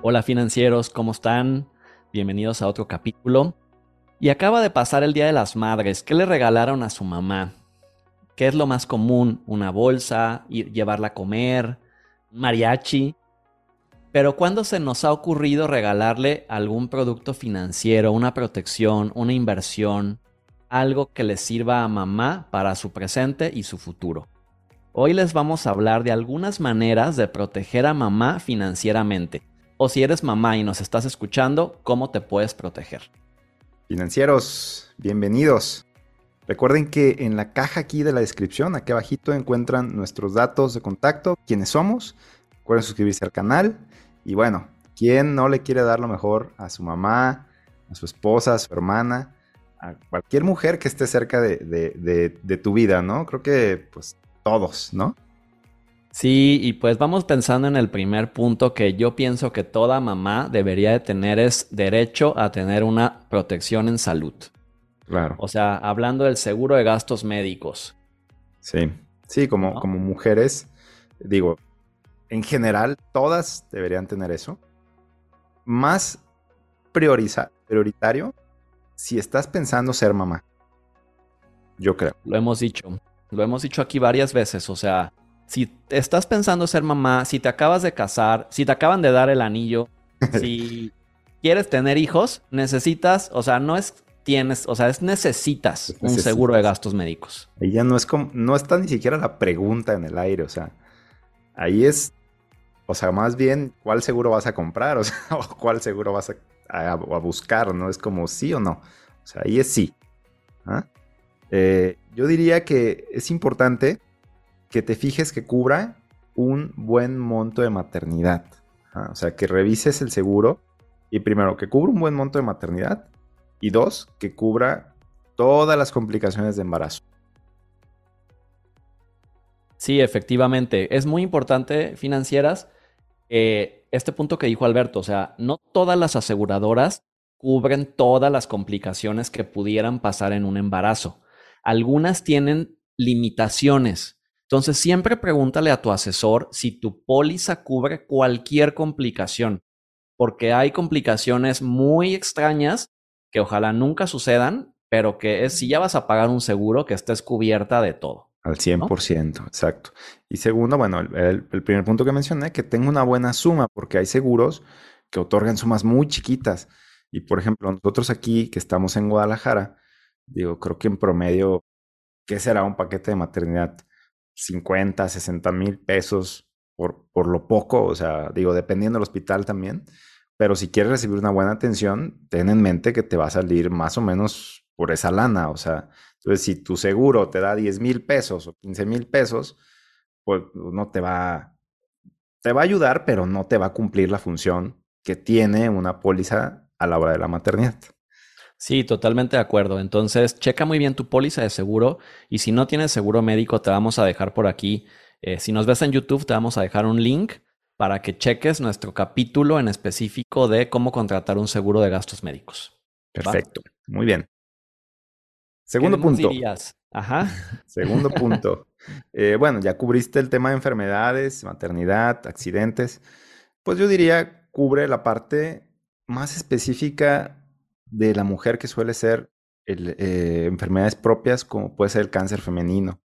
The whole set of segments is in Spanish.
Hola financieros, ¿cómo están? Bienvenidos a otro capítulo. Y acaba de pasar el Día de las Madres. ¿Qué le regalaron a su mamá? ¿Qué es lo más común? ¿Una bolsa? Ir, ¿Llevarla a comer? ¿Un mariachi? Pero ¿cuándo se nos ha ocurrido regalarle algún producto financiero, una protección, una inversión, algo que le sirva a mamá para su presente y su futuro? Hoy les vamos a hablar de algunas maneras de proteger a mamá financieramente. O si eres mamá y nos estás escuchando, ¿cómo te puedes proteger? Financieros, bienvenidos. Recuerden que en la caja aquí de la descripción, aquí abajito, encuentran nuestros datos de contacto, quiénes somos. Recuerden suscribirse al canal. Y bueno, ¿quién no le quiere dar lo mejor a su mamá, a su esposa, a su hermana, a cualquier mujer que esté cerca de, de, tu vida, ¿no? Creo que pues todos, ¿no? Sí, y pues vamos pensando en el primer punto que yo pienso que toda mamá debería de tener es derecho a tener una protección en salud. Claro. O sea, hablando del seguro de gastos médicos. Sí, sí, como, como mujeres, digo, en general, todas deberían tener eso. Más prioriza, prioritario si estás pensando ser mamá. Yo creo. Lo hemos dicho. Lo hemos dicho aquí varias veces. O sea, si estás pensando ser mamá, si te acabas de casar, si te acaban de dar el anillo, si quieres tener hijos, necesitas, o sea, no es tienes, o sea, es necesitas, necesitas. un seguro de gastos médicos. Ahí ya no es como, no está ni siquiera la pregunta en el aire, o sea, ahí es, o sea, más bien, ¿cuál seguro vas a comprar? O sea, o cuál seguro vas a, a, a buscar, ¿no? Es como sí o no. O sea, ahí es sí. ¿Ah? Eh, yo diría que es importante que te fijes que cubra un buen monto de maternidad. ¿ah? O sea, que revises el seguro y primero, que cubra un buen monto de maternidad y dos, que cubra todas las complicaciones de embarazo. Sí, efectivamente. Es muy importante, financieras, eh, este punto que dijo Alberto. O sea, no todas las aseguradoras cubren todas las complicaciones que pudieran pasar en un embarazo. Algunas tienen limitaciones. Entonces, siempre pregúntale a tu asesor si tu póliza cubre cualquier complicación, porque hay complicaciones muy extrañas que ojalá nunca sucedan, pero que es si ya vas a pagar un seguro que estés cubierta de todo. Al 100%, ¿no? exacto. Y segundo, bueno, el, el, primer punto que mencioné, que tenga una buena suma, porque hay seguros que otorgan sumas muy chiquitas. Y por ejemplo, nosotros aquí que estamos en Guadalajara, digo, creo que en promedio, ¿qué será un paquete de maternidad? 50, 60 mil pesos por, por lo poco, o sea, digo, dependiendo del hospital también. Pero si quieres recibir una buena atención, ten en mente que te va a salir más o menos por esa lana. O sea, entonces si tu seguro te da 10 mil pesos o 15 mil pesos, pues no te va, te va a ayudar, pero no te va a cumplir la función que tiene una póliza a la hora de la maternidad. Sí, totalmente de acuerdo. Entonces, checa muy bien tu póliza de seguro y si no tienes seguro médico, te vamos a dejar por aquí. Eh, si nos ves en YouTube, te vamos a dejar un link para que cheques nuestro capítulo en específico de cómo contratar un seguro de gastos médicos. Perfecto, ¿Va? muy bien. Segundo punto. Dirías? Ajá. Segundo punto. Eh, bueno, ya cubriste el tema de enfermedades, maternidad, accidentes. Pues yo diría, cubre la parte más específica de la mujer que suele ser el, eh, enfermedades propias, como puede ser el cáncer femenino,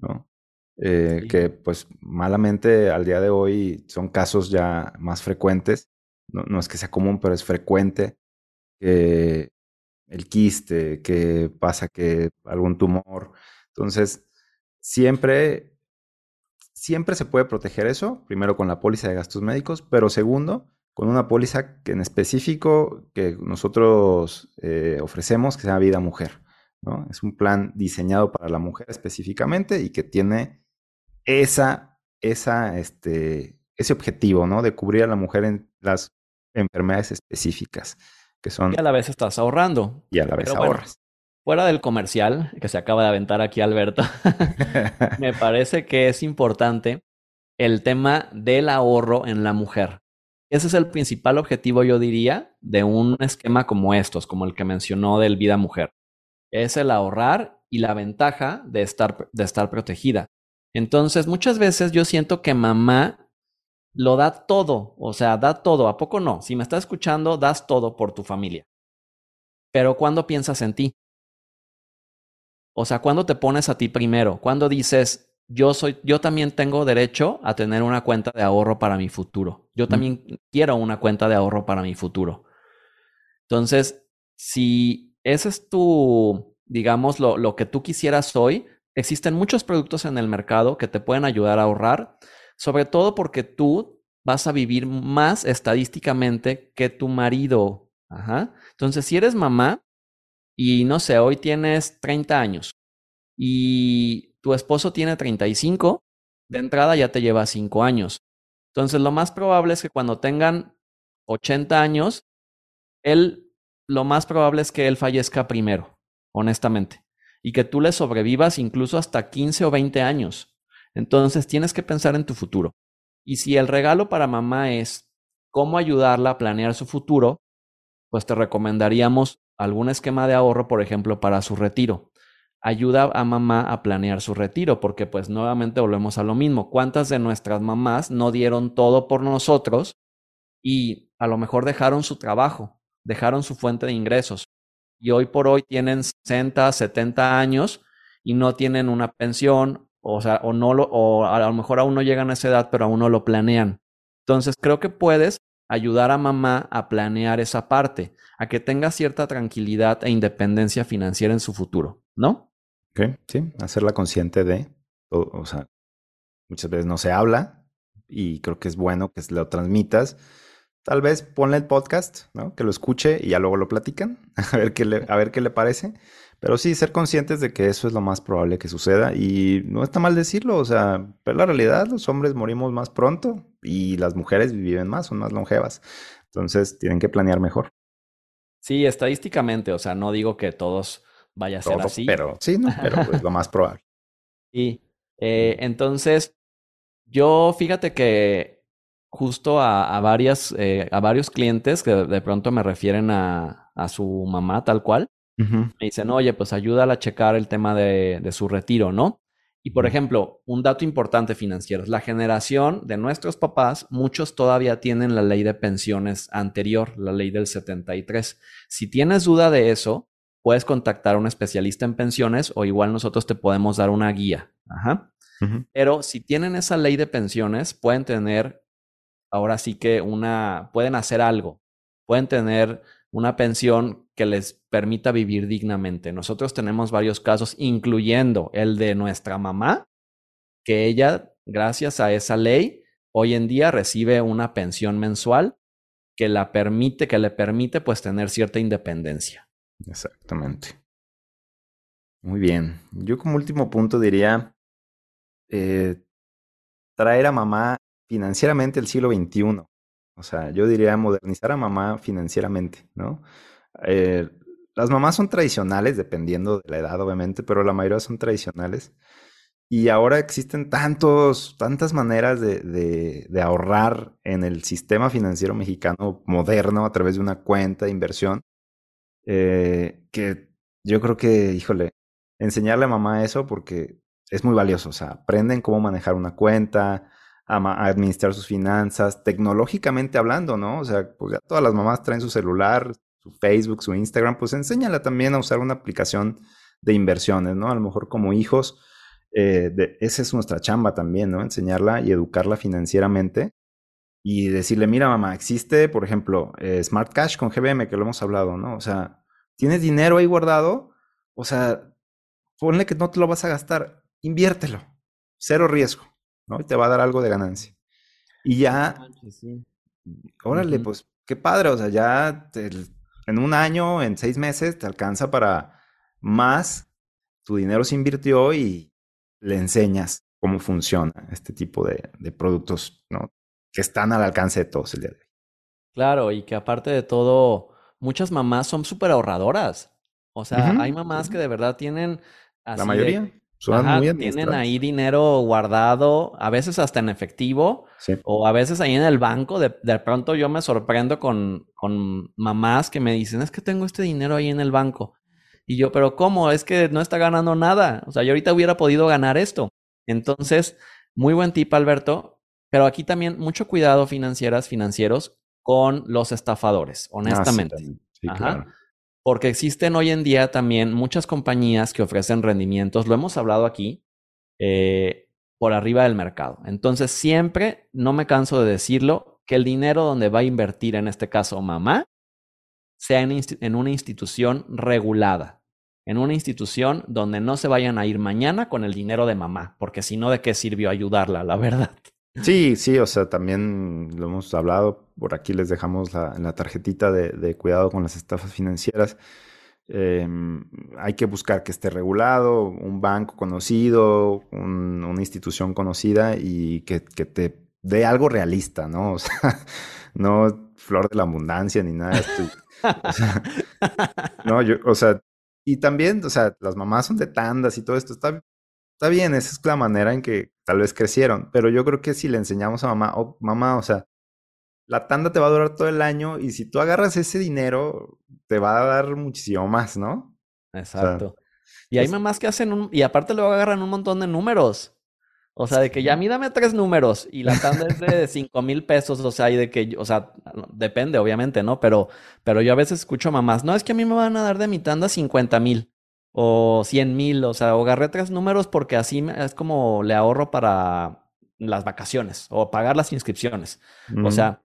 ¿no? Eh, sí. que pues malamente al día de hoy son casos ya más frecuentes. No, no es que sea común, pero es frecuente que el quiste, que pasa que algún tumor. Entonces, siempre, siempre se puede proteger eso, primero con la póliza de gastos médicos, pero segundo, con una póliza que en específico que nosotros eh, ofrecemos que se llama Vida Mujer. ¿no? Es un plan diseñado para la mujer específicamente y que tiene esa, esa, este, ese objetivo, ¿no? De cubrir a la mujer en las enfermedades específicas, que son... Y a la vez estás ahorrando. Y a la vez Pero ahorras. Bueno, fuera del comercial que se acaba de aventar aquí Alberto, me parece que es importante el tema del ahorro en la mujer. Ese es el principal objetivo, yo diría, de un esquema como estos, como el que mencionó del Vida Mujer. Es el ahorrar y la ventaja de estar, de estar protegida. Entonces, muchas veces yo siento que mamá lo da todo, o sea, da todo, ¿a poco no? Si me estás escuchando, das todo por tu familia. Pero ¿cuándo piensas en ti? O sea, ¿cuándo te pones a ti primero? ¿Cuándo dices, yo soy, yo también tengo derecho a tener una cuenta de ahorro para mi futuro? Yo también quiero una cuenta de ahorro para mi futuro. Entonces, si ese es tu, digamos, lo, lo que tú quisieras hoy, existen muchos productos en el mercado que te pueden ayudar a ahorrar sobre todo porque tú vas a vivir más estadísticamente que tu marido. Ajá. Entonces, si eres mamá y no sé, hoy tienes 30 años y tu esposo tiene 35, de entrada ya te lleva 5 años. Entonces, lo más probable es que cuando tengan 80 años, él, lo más probable es que él fallezca primero, honestamente, y que tú le sobrevivas incluso hasta 15 o 20 años. Entonces tienes que pensar en tu futuro. Y si el regalo para mamá es cómo ayudarla a planear su futuro, pues te recomendaríamos algún esquema de ahorro, por ejemplo, para su retiro. Ayuda a mamá a planear su retiro, porque pues nuevamente volvemos a lo mismo. ¿Cuántas de nuestras mamás no dieron todo por nosotros y a lo mejor dejaron su trabajo, dejaron su fuente de ingresos? Y hoy por hoy tienen 60, 70 años y no tienen una pensión o sea, o no o a lo mejor aún no llegan a esa edad, pero aún no lo planean. Entonces, creo que puedes ayudar a mamá a planear esa parte, a que tenga cierta tranquilidad e independencia financiera en su futuro, ¿no? Sí, hacerla consciente de, o, sea, muchas veces no se habla y creo que es bueno que lo transmitas. Tal vez ponle el podcast, ¿no? Que lo escuche y ya luego lo platican, a ver qué le, a ver qué le parece. Pero sí, ser conscientes de que eso es lo más probable que suceda y no está mal decirlo, o sea, pero la realidad, los hombres morimos más pronto y las mujeres viven más, son más longevas. Entonces, tienen que planear mejor. Sí, estadísticamente, o sea, no digo que todos vaya a ser así. Pero sí, no, pero es lo más probable. Sí, eh, entonces, yo fíjate que justo a, varias, eh, a varios clientes que de pronto me refieren a, a su mamá tal cual, me dicen, oye, pues ayúdala a checar el tema de, su retiro, ¿no? Y por ejemplo, un dato importante financiero, la generación de nuestros papás, muchos todavía tienen la ley de pensiones anterior, la ley del 73. Si tienes duda de eso, puedes contactar a un especialista en pensiones o igual nosotros te podemos dar una guía. Ajá. Pero si tienen esa ley de pensiones, pueden tener, ahora sí que una, pueden hacer algo. Pueden tener una pensión que les permita vivir dignamente. Nosotros tenemos varios casos, incluyendo el de nuestra mamá, que ella, gracias a esa ley, hoy en día recibe una pensión mensual que la permite, que le permite pues tener cierta independencia. Exactamente. Muy bien. Yo como último punto diría eh, traer a mamá financieramente el siglo XXI. O sea, yo diría modernizar a mamá financieramente, ¿no? Eh, las mamás son tradicionales, dependiendo de la edad, obviamente, pero la mayoría son tradicionales. Y ahora existen tantos, tantas maneras de, de, ahorrar en el sistema financiero mexicano moderno a través de una cuenta de inversión, eh, que yo creo que, híjole, enseñarle a mamá eso porque es muy valioso. O sea, aprenden cómo manejar una cuenta, a, administrar sus finanzas, tecnológicamente hablando, ¿no? O sea, pues ya todas las mamás traen su celular, su Facebook, su Instagram, pues enséñala también a usar una aplicación de inversiones, ¿no? A lo mejor como hijos, eh, esa es nuestra chamba también, ¿no? Enseñarla y educarla financieramente y decirle, mira mamá, existe, por ejemplo, eh, Smart Cash con GBM, que lo hemos hablado, ¿no? O sea, tienes dinero ahí guardado, o sea, ponle que no te lo vas a gastar, inviértelo, cero riesgo. ¿no? Y te va a dar algo de ganancia. Y ya, órale, pues qué padre, o sea, ya en un año, en seis meses, te alcanza para más, tu dinero se invirtió y le enseñas cómo funciona este tipo de, productos, ¿no? Que están al alcance de todos el día de hoy. Claro, y que aparte de todo, muchas mamás son súper ahorradoras. O sea, hay mamás que de verdad tienen... La mayoría tienen ahí dinero guardado, a veces hasta en efectivo, o a veces ahí en el banco. De, pronto yo me sorprendo con, con, mamás que me dicen, es que tengo este dinero ahí en el banco. Y yo, pero ¿cómo? Es que no está ganando nada. O sea, yo ahorita hubiera podido ganar esto. Entonces, muy buen tip, Alberto. Pero aquí también mucho cuidado financieras, financieros con los estafadores, Ah, honestamente. sí, sí, Ajá. claro. Porque existen hoy en día también muchas compañías que ofrecen rendimientos, lo hemos hablado aquí, eh, por arriba del mercado. Entonces, siempre, no me canso de decirlo, que el dinero donde va a invertir, en este caso mamá, sea en, en una institución regulada, en una institución donde no se vayan a ir mañana con el dinero de mamá, porque si no, ¿de qué sirvió ayudarla, la verdad? Sí, sí, o sea, también lo hemos hablado, por aquí les dejamos la, la tarjetita de, de cuidado con las estafas financieras. Em, hay que buscar que esté regulado, un banco conocido, un- una institución conocida y que, que te dé algo realista, ¿no? O sea, no flor de la abundancia ni nada de esto. O sea, no, yo, o sea, y también, o sea, las mamás son de tandas y todo esto, está, está bien, esa es la manera en que tal vez crecieron, pero yo creo que si le enseñamos a mamá, oh, mamá, o sea, la tanda te va a durar todo el año y si tú agarras ese dinero, te va a dar muchísimo más, ¿no? O sea, Exacto. Y hay es, mamás que hacen un, y aparte luego agarran un montón de números. O sea, de que ya a mí dame tres números y la tanda es de cinco mil pesos, o sea, y de que, o sea, depende obviamente, ¿no? Pero, pero yo a veces escucho a mamás, no, es que a mí me van a dar de mi tanda cincuenta mil o cien mil, o sea, o agarré tres números porque así es como le ahorro para las vacaciones o pagar las inscripciones. O sea,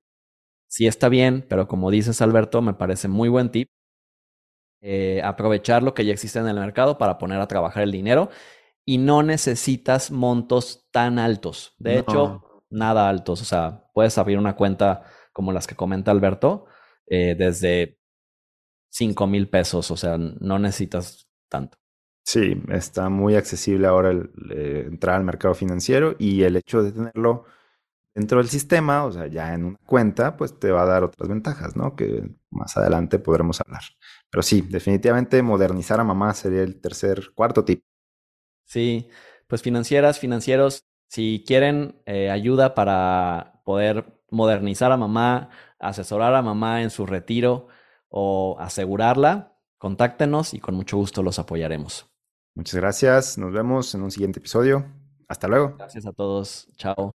sí está bien, pero como dices, Alberto, me parece muy buen tip eh, aprovechar lo que ya existe en el mercado para poner a trabajar el dinero y no necesitas montos tan altos. De No, hecho, nada altos. O sea, puedes abrir una cuenta como las que comenta Alberto eh, desde cinco mil pesos. O sea, no necesitas tanto. sí, está muy accesible ahora el, eh, entrar al mercado financiero y el hecho de tenerlo dentro del sistema, o sea, ya en una cuenta, pues te va a dar otras ventajas, ¿no? Que más adelante podremos hablar. Pero sí, definitivamente modernizar a mamá sería el tercer, cuarto tip. Sí, pues financieras, financieros, si quieren eh, ayuda para poder modernizar a mamá, asesorar a mamá en su retiro o asegurarla, contáctenos y con mucho gusto los apoyaremos. Muchas gracias, nos vemos en un siguiente episodio. Hasta luego. Gracias a todos. Chao.